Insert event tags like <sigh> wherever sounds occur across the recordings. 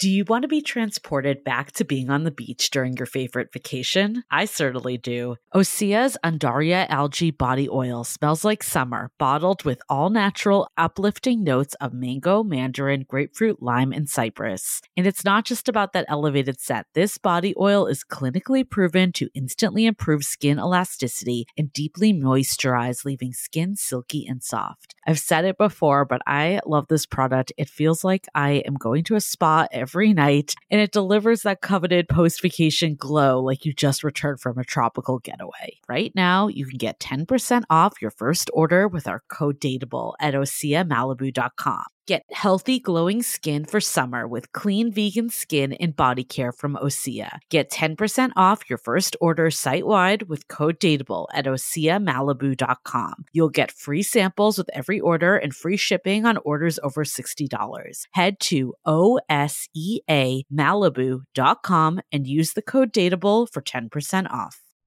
Do you want to be transported back to being on the beach during your favorite vacation? I certainly do. Osea's Undaria algae body oil smells like summer, bottled with all natural, uplifting notes of mango, mandarin, grapefruit, lime, and cypress. And it's not just about that elevated scent. This body oil is clinically proven to instantly improve skin elasticity and deeply moisturize, leaving skin silky and soft. I've said it before, but I love this product. It feels like I am going to a spa every night and it delivers that coveted post vacation glow like you just returned from a tropical getaway. Right now, you can get 10% off your first order with our code DATEABLE at OseaMalibu.com. Get healthy, glowing skin for summer with clean vegan skin and body care from Osea. Get 10% off your first order site wide with code DATEABLE at OseaMalibu.com. You'll get free samples with every order and free shipping on orders over $60. Head to OSEAMalibu.com and use the code DATEABLE for 10% off.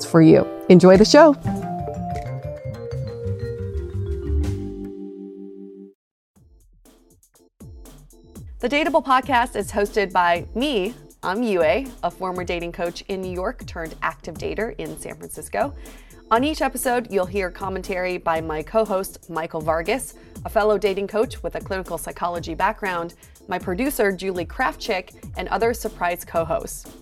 for you. Enjoy the show. The Dateable podcast is hosted by me. I'm Yue, a former dating coach in New York turned active dater in San Francisco. On each episode, you'll hear commentary by my co host, Michael Vargas, a fellow dating coach with a clinical psychology background, my producer, Julie Krafchick, and other surprise co hosts.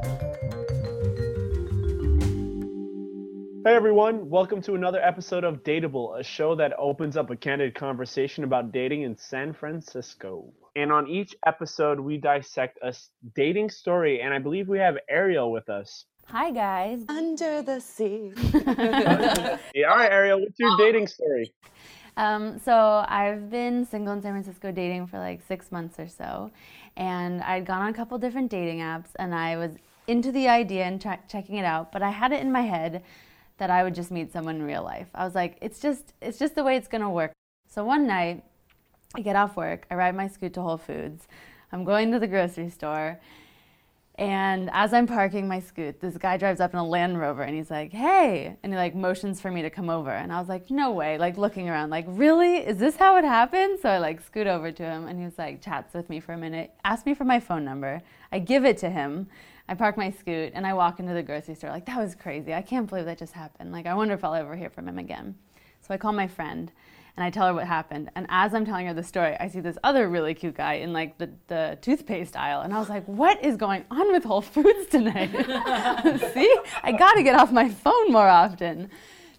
Hey everyone, welcome to another episode of Dateable, a show that opens up a candid conversation about dating in San Francisco. And on each episode, we dissect a dating story, and I believe we have Ariel with us. Hi guys. Under the sea. <laughs> yeah, all right, Ariel, what's your dating story? Um, so I've been single in San Francisco dating for like six months or so, and I'd gone on a couple different dating apps, and I was into the idea and checking it out, but I had it in my head that I would just meet someone in real life. I was like, it's just it's just the way it's gonna work. So one night, I get off work, I ride my scoot to Whole Foods. I'm going to the grocery store. And as I'm parking my scoot, this guy drives up in a Land Rover and he's like, hey, and he like motions for me to come over. And I was like, no way, like looking around, like, really? Is this how it happened? So I like scoot over to him and he was like, chats with me for a minute, asks me for my phone number. I give it to him. I park my scoot and I walk into the grocery store. Like, that was crazy. I can't believe that just happened. Like, I wonder if I'll ever hear from him again. So I call my friend and I tell her what happened. And as I'm telling her the story, I see this other really cute guy in like the, the toothpaste aisle. And I was like, what is going on with Whole Foods tonight? <laughs> see, I gotta get off my phone more often.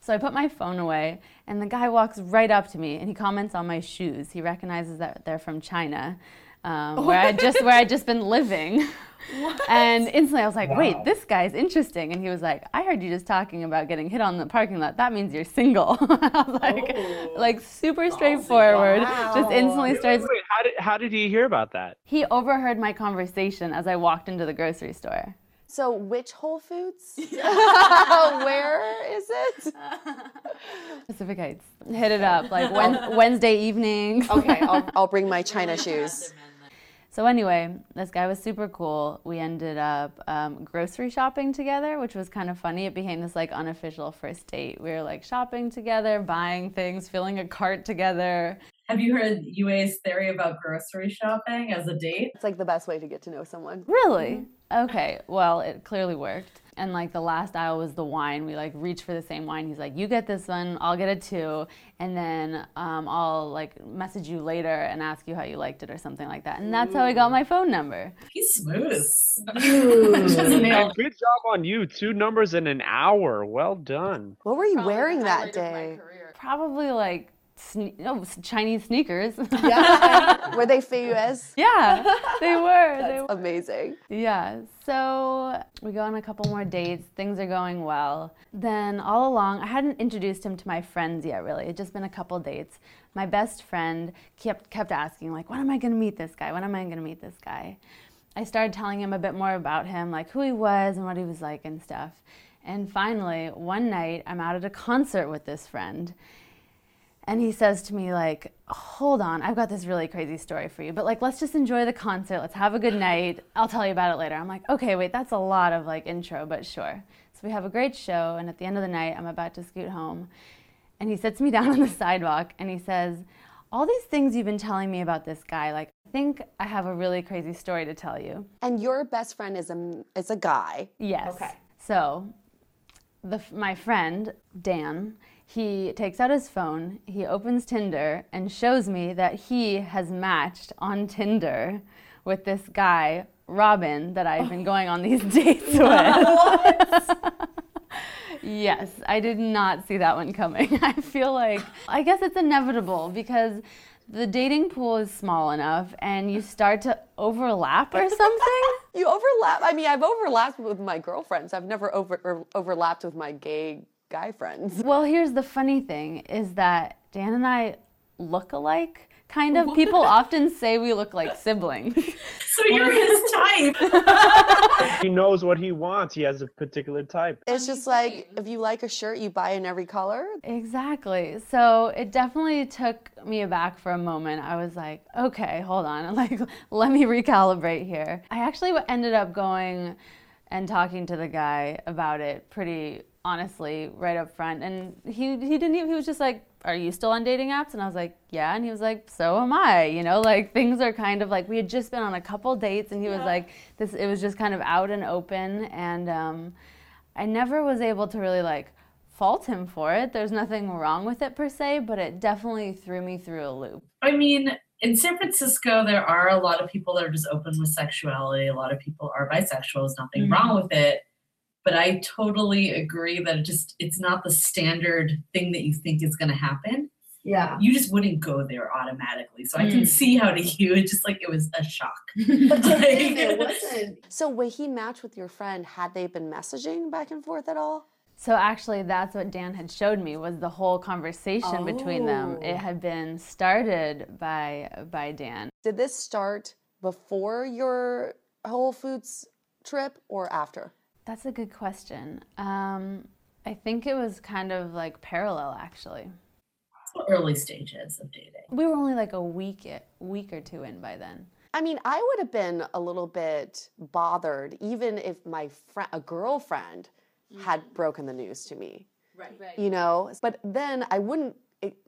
So I put my phone away and the guy walks right up to me and he comments on my shoes. He recognizes that they're from China, um, <laughs> where I just where I just been living. <laughs> What? And instantly I was like, wow. wait, this guy's interesting. And he was like, I heard you just talking about getting hit on the parking lot. That means you're single. <laughs> I was like, oh. like super straightforward. Wow. Just instantly starts. Wait, how did, how did he hear about that? He overheard my conversation as I walked into the grocery store. So which Whole Foods? Where is it? Pacific Heights. Hit it up like Wednesday evening. okay, I'll, I'll bring my China shoes. So anyway, this guy was super cool. We ended up um, grocery shopping together, which was kind of funny. It became this like unofficial first date. We were like shopping together, buying things, filling a cart together. Have you heard Yue's theory about grocery shopping as a date? It's like the best way to get to know someone. Really? Okay. Well, it clearly worked. And like the last aisle was the wine. We like reached for the same wine. He's like, "You get this one. I'll get a two, And then um, I'll like message you later and ask you how you liked it or something like that. And that's how I got my phone number. He's smooth. And good job on you. Two numbers in an hour. Well done. What were you wearing that day? Probably like sne- oh, no, Chinese sneakers. <laughs> Yeah. were they famous? yeah, they were. They were. Amazing. Yeah, so we go on a couple more dates. Things are going well. Then all along, I hadn't introduced him to my friends yet. Really, it'd just been a couple dates. My best friend kept kept asking, like, "When am I going to meet this guy? When am I going to meet this guy?" I started telling him a bit more about him, like who he was and what he was like and stuff. And finally, one night, I'm out at a concert with this friend, and he says to me like hold on i've got this really crazy story for you but like let's just enjoy the concert let's have a good night i'll tell you about it later i'm like okay wait that's a lot of like intro but sure so we have a great show and at the end of the night i'm about to scoot home and he sits me <laughs> down on the sidewalk and he says all these things you've been telling me about this guy like i think i have a really crazy story to tell you And your best friend is a is a guy. Yes. Okay. So, the my friend Dan, he takes out his phone, he opens Tinder, and shows me that he has matched on Tinder with this guy Robin that I've been oh. going on these <laughs> dates with. <laughs> yes, I did not see that one coming. <laughs> I feel like I guess it's inevitable because the dating pool is small enough and you start to overlap or something. You overlap. I mean, I've overlapped with my girlfriends. I've never over overlapped with my gay guy friends. Well, here's the funny thing is that Dan and I look alike. Kind of. People often say we look like siblings. <laughs> So you're his type. <laughs> He knows what he wants. He has a particular type. It's just like if you like a shirt, you buy in every color. Exactly. So it definitely took me aback for a moment. I was like, okay, hold on. <laughs> Like, let me recalibrate here. I actually ended up going and talking to the guy about it pretty honestly right up front. And he, he didn't even, he was just like, are you still on dating apps? And I was like, yeah. And he was like, so am I. You know, like things are kind of like, we had just been on a couple dates and he was like, this, it was just kind of out and open. And um, I never was able to really like fault him for it. There's nothing wrong with it per se, but it definitely threw me through a loop. I mean, in San Francisco, there are a lot of people that are just open with sexuality. A lot of people are bisexual. There's nothing wrong with it. But I totally agree that it just it's not the standard thing that you think is going to happen. Yeah. You just wouldn't go there automatically. So I can mm. see how to you it just like it was a shock. But <laughs> Like- it wasn't. <laughs> So when he matched with your friend, had they been messaging back and forth at all? So actually, that's what Dan had showed me was the whole conversation between them. Oh. It had been started by by Dan. Did this start before your Whole Foods trip or after? That's a good question. Um, I think it was kind of like parallel, actually. Early stages of dating. We were only like a week week or two in by then. I mean, I would have been a little bit bothered even if my friend, a girlfriend, had broken the news to me. Right. You know, but then I wouldn't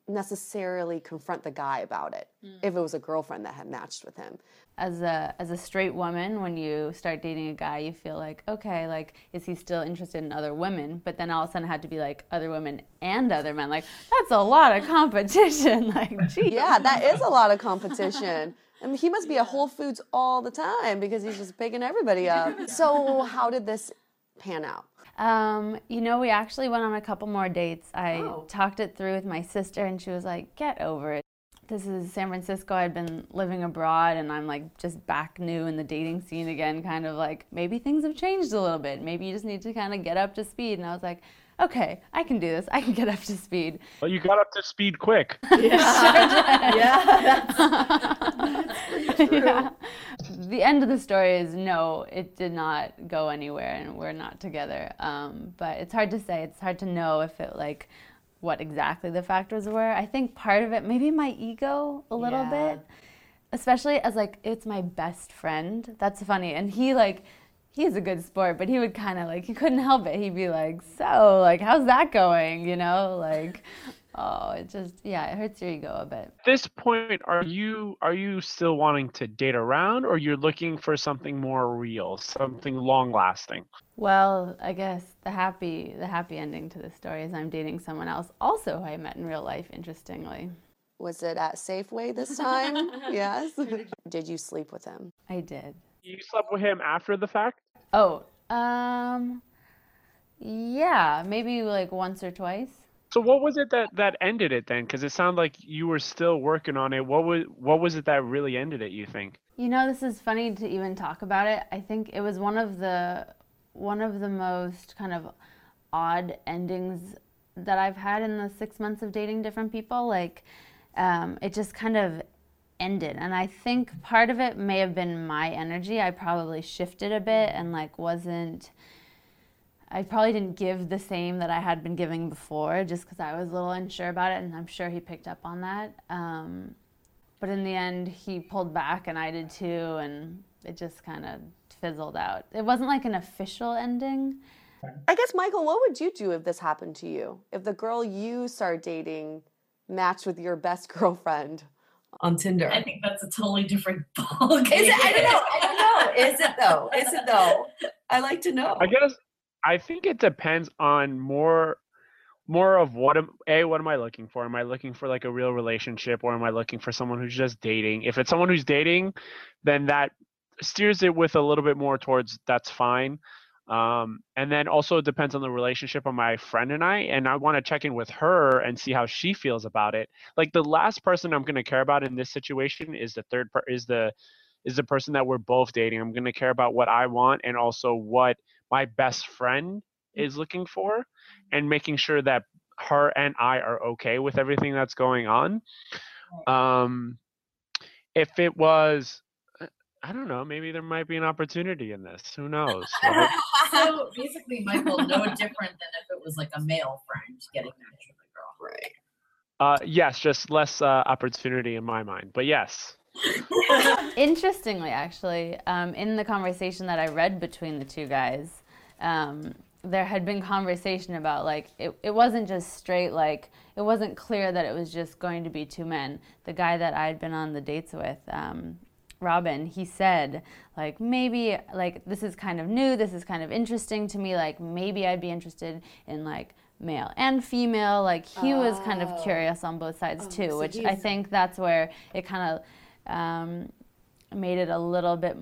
necessarily confront the guy about it mm. if it was a girlfriend that had matched with him. As a as a straight woman, when you start dating a guy, you feel like, okay, like is he still interested in other women? But then all of a sudden, it had to be like other women and other men. Like that's a lot of competition. <laughs> like, gee. Yeah, oh that is a lot of competition. <laughs> I mean, he must be at Whole Foods all the time because he's just picking everybody up. <laughs> So, how did this pan out? Um, you know, we actually went on a couple more dates. I Oh. talked it through with my sister, and she was like, "Get over it." This is San Francisco. I'd been living abroad, and I'm like just back new in the dating scene again. Kind of like maybe things have changed a little bit. Maybe you just need to kind of get up to speed. And I was like, "Okay, I can do this. I can get up to speed." Well, you got up to speed quick. <laughs> <laughs> Yeah. That's, <laughs> yeah. The end of the story is no, it did not go anywhere, and we're not together. Um, but it's hard to say. It's hard to know if it like what exactly the factors were. I think part of it, maybe my ego a little Yeah. bit, especially as like it's my best friend. That's funny, and he like. He's a good sport, but he would kind of like he couldn't help it. He'd be like, "So, like, how's that going?" You know, like, Oh, it just yeah, it hurts your ego a bit. At this point, are you are you still wanting to date around, or you're looking for something more real, something long lasting? Well, I guess the happy the happy ending to this story is I'm dating someone else, also who I met in real life. Interestingly, Was it at Safeway this time? <laughs> yes. Did you sleep with him? I did. You slept with him after the fact. Oh, um, yeah, maybe like once or twice. So what was it that that ended it then? Because it sounded like you were still working on it. What was what was it that really ended it? You think? You know, this is funny to even talk about it. I think it was one of the one of the most kind of odd endings that I've had in the six months of dating different people. Like, um, it just kind of ended, and I think part of it may have been my energy. I probably shifted a bit and like wasn't. I probably didn't give the same that I had been giving before, just because I was a little unsure about it, and I'm sure he picked up on that. Um, but in the end, he pulled back, and I did too, and it just kind of fizzled out. It wasn't like an official ending. I guess, Michael, what would you do if this happened to you? If the girl you start dating matched with your best <laughs> girlfriend? on Tinder. I think that's a totally different ball Is it? I don't know. I don't know. Is it though? Is it though? I like to know. I guess I think it depends on more more of what am a what am I looking for? Am I looking for like a real relationship or am I looking for someone who's just dating? If it's someone who's dating, then that steers it with a little bit more towards that's fine. Um, and then also it depends on the relationship of my friend and I, and I want to check in with her and see how she feels about it. Like the last person I'm going to care about in this situation is the third part is the is the person that we're both dating. I'm going to care about what I want and also what my best friend is looking for and making sure that her and I are okay with everything that's going on. Um, if it was, uh, I don't know, maybe there might be an opportunity in this. Who knows? <laughs> So basically, Michael, no different than if it was like a male friend getting matched with a girl. right. uh, yes, just less uh, opportunity in my mind, but yes. <laughs> Interestingly, actually, um, in the conversation that I read between the two guys, um, there had been conversation about like it, it wasn't just straight like it wasn't clear that it was just going to be two men. The guy that I had been on the dates with, um, Robin, he said like maybe like this is kind of new, this is kind of interesting to me. Like maybe I'd be interested in like male and female. Like he was kind of curious on both sides too, so which I think that's where it kind of um, made it a little bit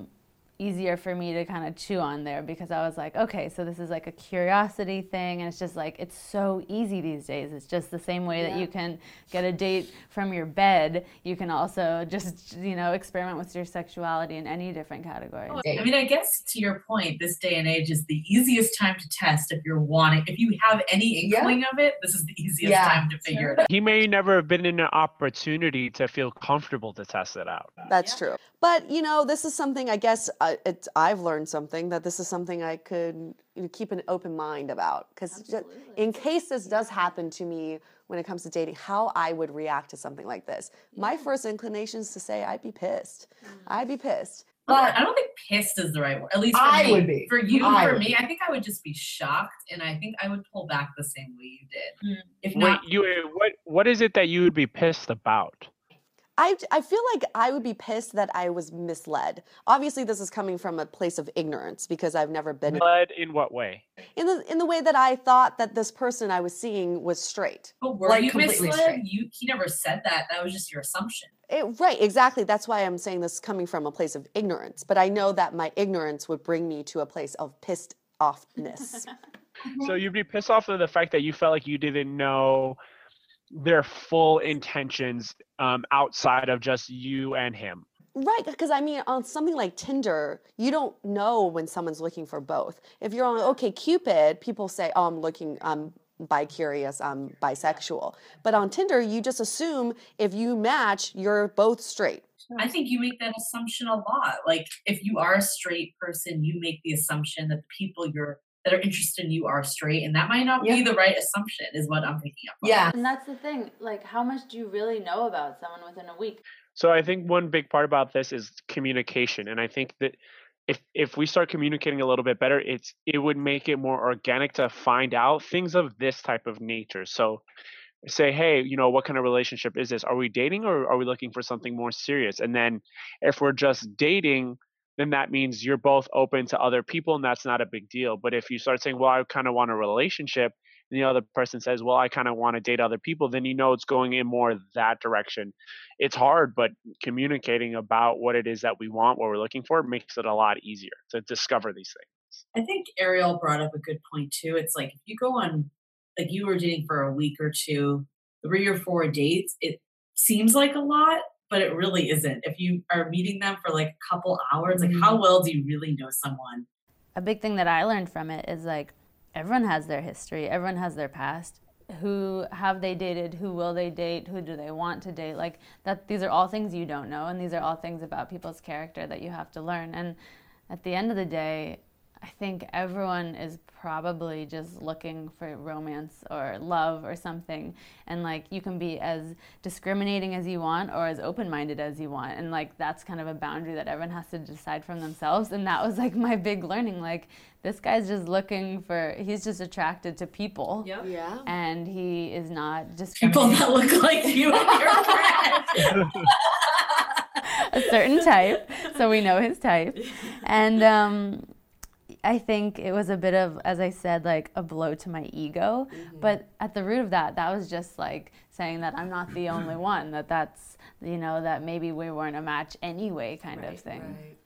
easier for me to kind of chew on there because I was like, okay, so this is like a curiosity thing, and it's just like it's so easy these days. It's just the same way that you can get a date from your bed. You can also just you know experiment with your sexuality in any different category. Oh, I mean, I guess to your point, this day and age is the easiest time to test if you're wanting, if you have any Yeah. inkling of it, this is the easiest Yeah. time to figure it out. He may never have been in an opportunity to feel comfortable to test it out. That's true. But you know, this is something I guess uh, it's, I've learned something that this is something I could you know, keep an open mind about because in case this does happen to me when it comes to dating, how I would react to something like this. My first inclination is to say I'd be pissed. Mm. I'd be pissed. But I don't think pissed is the right word. At least for I me. would be. For you, I for would me, I think I would just be shocked, and I think I would pull back the same way you did. Hmm. If Wait, not, you eh, what what is it that you would be pissed about? I, I feel like I would be pissed that I was misled. Obviously, this is coming from a place of ignorance because I've never been Led in what way? in the in the way that I thought that this person I was seeing was straight. but were Like you completely misled? straight. You he never said that. That was just your assumption. It, right, exactly. That's why I'm saying this coming from a place of ignorance. But I know that my ignorance would bring me to a place of pissed offness. <laughs> So you'd be pissed off of the fact that you felt like you didn't know their full intentions um, outside of just you and him. right, because I mean, on something like Tinder, you don't know when someone's looking for both. If you're on OK Cupid, people say, "Oh, I'm looking, I'm bi curious, I'm bisexual." But on Tinder, you just assume if you match, you're both straight. I think you make that assumption a lot. Like if you are a straight person, you make the assumption that the people you're that are interested in you are straight, and that might not be the right assumption. Is what I'm picking up. on. Yeah. And that's the thing. Like, how much do you really know about someone within a week? So I think one big part about this is communication, and I think that if if we start communicating a little bit better, it's it would make it more organic to find out things of this type of nature. So say, hey, you know, what kind of relationship is this? Are we dating or are we looking for something more serious? And then if we're just dating, then that means you're both open to other people and that's not a big deal. But if you start saying, well, I kind of want a relationship, and the other person says, well, I kind of want to date other people, then you know it's going in more that direction. It's hard, but communicating about what it is that we want, what we're looking for, makes it a lot easier to discover these things. I think Ariel brought up a good point too. It's like if you go on, like you were dating for a week or two, three or four dates, it seems like a lot, but it really isn't. If you are meeting them for like a couple hours, like how mm-hmm. well do you really know someone? A big thing that I learned from it is like everyone has their history, everyone has their past. Who have they dated? Who will they date? Who do they want to date? Like that these are all things you don't know and these are all things about people's character that you have to learn. And at the end of the day, I think everyone is probably just looking for romance or love or something. And like you can be as discriminating as you want or as open minded as you want. And like that's kind of a boundary that everyone has to decide from themselves. And that was like my big learning. Like this guy's just looking for, he's just attracted to people. Yep. Yeah. And he is not just People that look like you and your friend. <laughs> a certain type. So we know his type. And, um, I think it was a bit of, as I said, like a blow to my ego. Mm-hmm. But at the root of that, that was just like saying that I'm not the only <clears throat> one, that that's, you know, that maybe we weren't a match anyway, kind Right, of thing. right.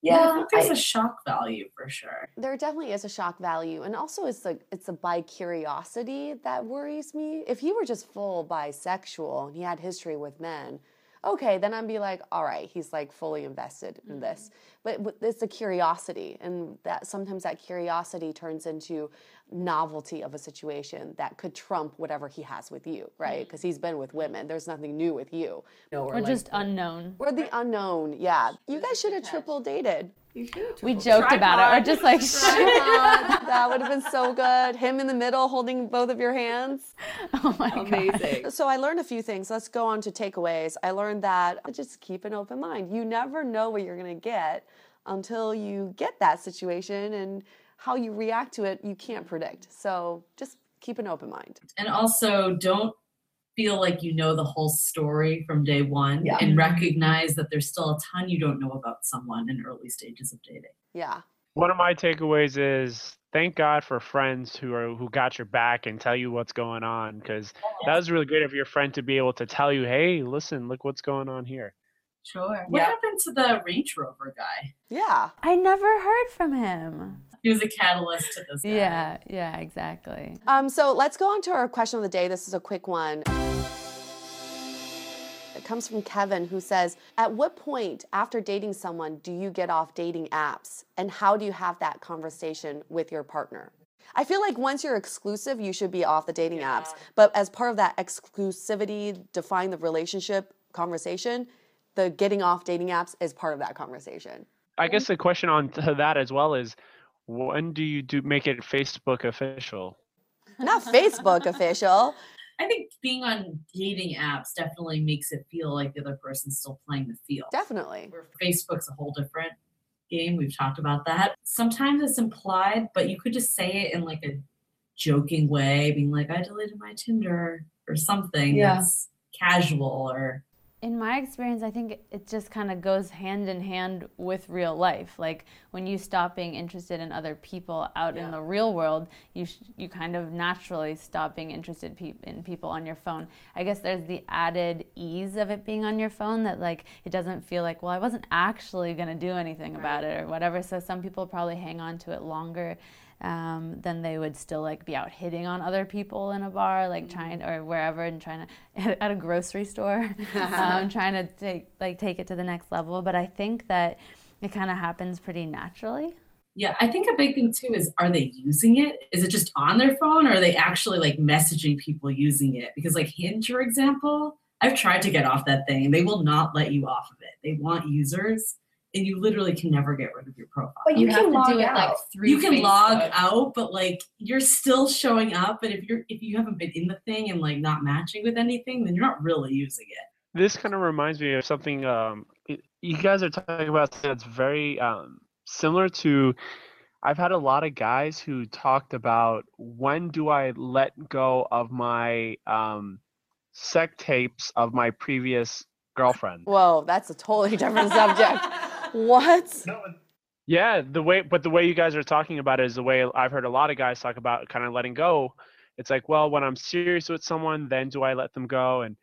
Yeah, I Yeah, think there's I- a shock value for sure. There definitely is a shock value, and also it's the it's the bi curiosity that worries me. If he were just full bisexual and he had history with men, okay, then I'd be like, all right, he's like fully invested in this. But it's the curiosity, and that sometimes that curiosity turns into novelty of a situation that could trump whatever he has with you, right? Because he's been with women. There's nothing new with you. No, Or just unknown. Or the unknown, yeah. You guys should have triple dated. You. We joked about it, or just like, <laughs> that would have been so good. Him in the middle holding both of your hands. <laughs> oh my god. Amazing. So I learned a few things. Let's go on to takeaways. I learned that just keep an open mind. You never know what you're going to get until you get that situation and how you react to it, you can't predict. So just keep an open mind. And also, don't feel like you know the whole story from day one Yeah. and recognize that there's still a ton you don't know about someone in early stages of dating. Yeah. One of my takeaways is thank God for friends who are who got your back and tell you what's going on because oh, that was really great of your friend to be able to tell you, hey, listen, look what's going on here. Sure. What Yeah. happened to the Range Rover guy? Yeah. I never heard from him. He was a catalyst to this. guy. Yeah, yeah, exactly. Um, so let's go on to our question of the day. This is a quick one. It comes from Kevin, who says, At what point after dating someone do you get off dating apps? And how do you have that conversation with your partner? I feel like once you're exclusive, you should be off the dating apps. But as part of that exclusivity, define the relationship conversation, the getting off dating apps is part of that conversation. I guess the question on to that as well is when do you do make it Facebook official? Not Facebook <laughs> official. I think being on dating apps definitely makes it feel like the other person's still playing the field. Definitely. Where Facebook's a whole different game. We've talked about that. Sometimes it's implied, but you could just say it in like a joking way, being like, I deleted my Tinder or something Yeah. that's casual or In my experience, I think it just kind of goes hand in hand with real life. Like when you stop being interested in other people out in the real world, you sh- you kind of naturally stop being interested pe- in people on your phone. I guess there's the added ease of it being on your phone that like it doesn't feel like well I wasn't actually going to do anything about it or whatever. So some people probably hang on to it longer um, then they would still like be out hitting on other people in a bar, like trying or wherever, and trying to <laughs> at a grocery store, <laughs> um, trying to take like take it to the next level. But I think that it kind of happens pretty naturally. Yeah, I think a big thing too is are they using it? Is it just on their phone or are they actually like messaging people using it? Because like Hinge, for example, I've tried to get off that thing and they will not let you off of it. They want users and you literally can never get rid of your profile. But you, have can to log do it out. like through you can log out, but like you're still showing up. And if you're if you haven't been in the thing and like not matching with anything, then you're not really using it. This kind of reminds me of something um, you guys are talking about that's very um, similar to I've had a lot of guys who talked about when do I let go of my um, sex tapes of my previous girlfriend. Whoa, that's a totally different <laughs> subject. What? Yeah, the way, but the way you guys are talking about it is the way I've heard a lot of guys talk about kind of letting go. It's like, well, when I'm serious with someone, then do I let them go? And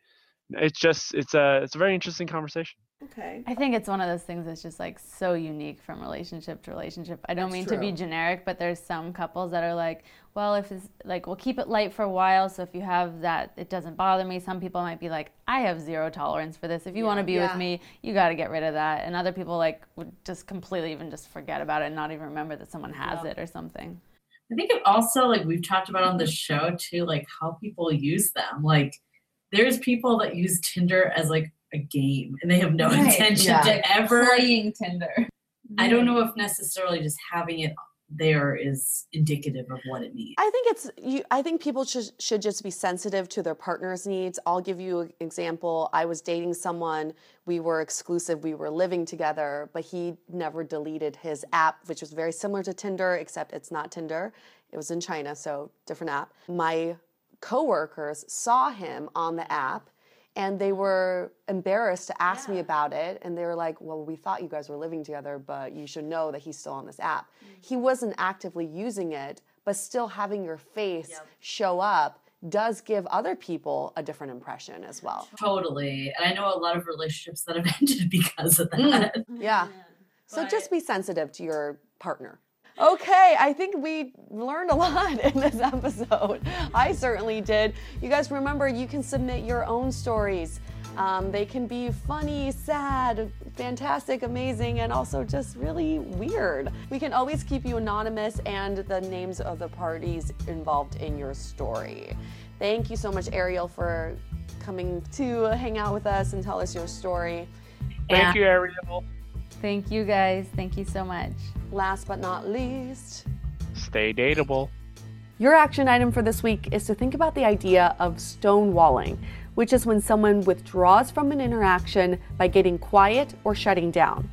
it's just, it's a, it's a very interesting conversation. Okay. I think it's one of those things that's just like so unique from relationship to relationship. I don't That's mean to be generic, but there's some couples that are like, well, if it's like, we'll keep it light for a while. So if you have that, it doesn't bother me. Some people might be like, I have zero tolerance for this. If you want to be Yeah. with me, you got to get rid of that. And other people like would just completely even just forget about it and not even remember that someone has Yeah. it or something. I think it also like we've talked about on the show too, like how people use them. Like there's people that use Tinder as like a game and they have no Right, intention yeah. to ever Playing Tinder. I don't mm. know if necessarily just having it there is indicative of what it means. I think it's you I think people should should just be sensitive to their partner's needs. I'll give you an example. I was dating someone, we were exclusive, we were living together, but he never deleted his app, which was very similar to Tinder except it's not Tinder. It was in China, so different app. My coworkers saw him on the app and they were embarrassed to ask me about it. And they were like well we thought you guys were living together but you should know that he's still on this app. Mm. He wasn't actively using it but still having your face show up does give other people a different impression as well. Totally. And I know a lot of relationships that have <laughs> ended because of mm. that. yeah. <laughs> So But- just be sensitive to your partner Okay, I think we learned a <laughs> lot in this episode. I certainly did. You guys remember you can submit your own stories. Um, they can be funny, sad, fantastic, amazing, and also just really weird. We can always keep you anonymous and the names of the parties involved in your story. Thank you so much, Ariel, for coming to hang out with us and tell us your story. Thank And- you, Ariel. Thank you guys. Thank you so much. Last but not least, Stay dateable. Your action item for this week is to think about the idea of stonewalling, which is when someone withdraws from an interaction by getting quiet or shutting down.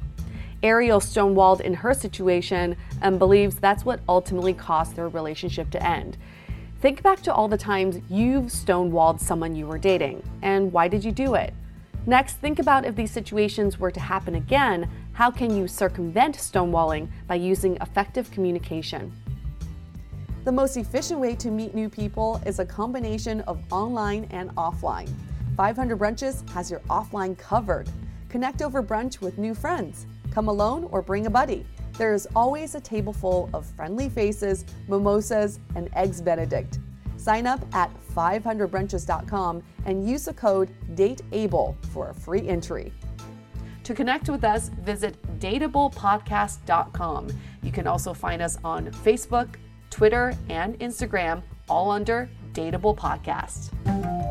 Ariel stonewalled in her situation and believes that's what ultimately caused their relationship to end. Think back to all the times you've stonewalled someone you were dating, and why did you do it? Next, think about if these situations were to happen again, how can you circumvent stonewalling by using effective communication? The most efficient way to meet new people is a combination of online and offline. 500 Brunches has your offline covered. Connect over brunch with new friends. Come alone or bring a buddy. There is always a table full of friendly faces, mimosas, and eggs benedict. Sign up at 500brunches.com and use the code DATEABLE for a free entry. To connect with us, visit dateablepodcast.com. You can also find us on Facebook, Twitter, and Instagram, all under Dateable Podcast.